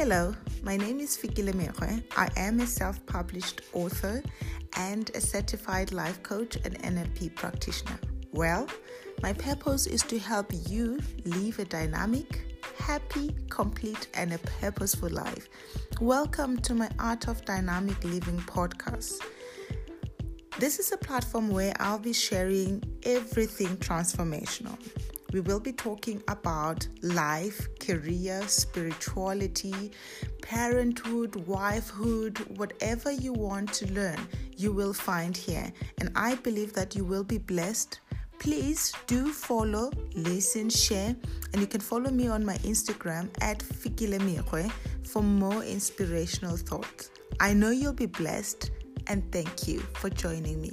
Hello, my name is Fikile Mekwe. I am a self published author and a certified life coach and NLP practitioner. Well, my purpose is to help you live a dynamic, happy, complete, and a purposeful life. Welcome to my Art of Dynamic Living podcast. This is a platform where I'll be sharing everything transformational. We will be talking about life, career, spirituality, parenthood, wifehood, whatever you want to learn, you will find here. And I believe that you will be blessed. Please do follow, listen, share, and you can follow me on my Instagram at Fikilemirwe for more inspirational thoughts. I know you'll be blessed, and thank you for joining me.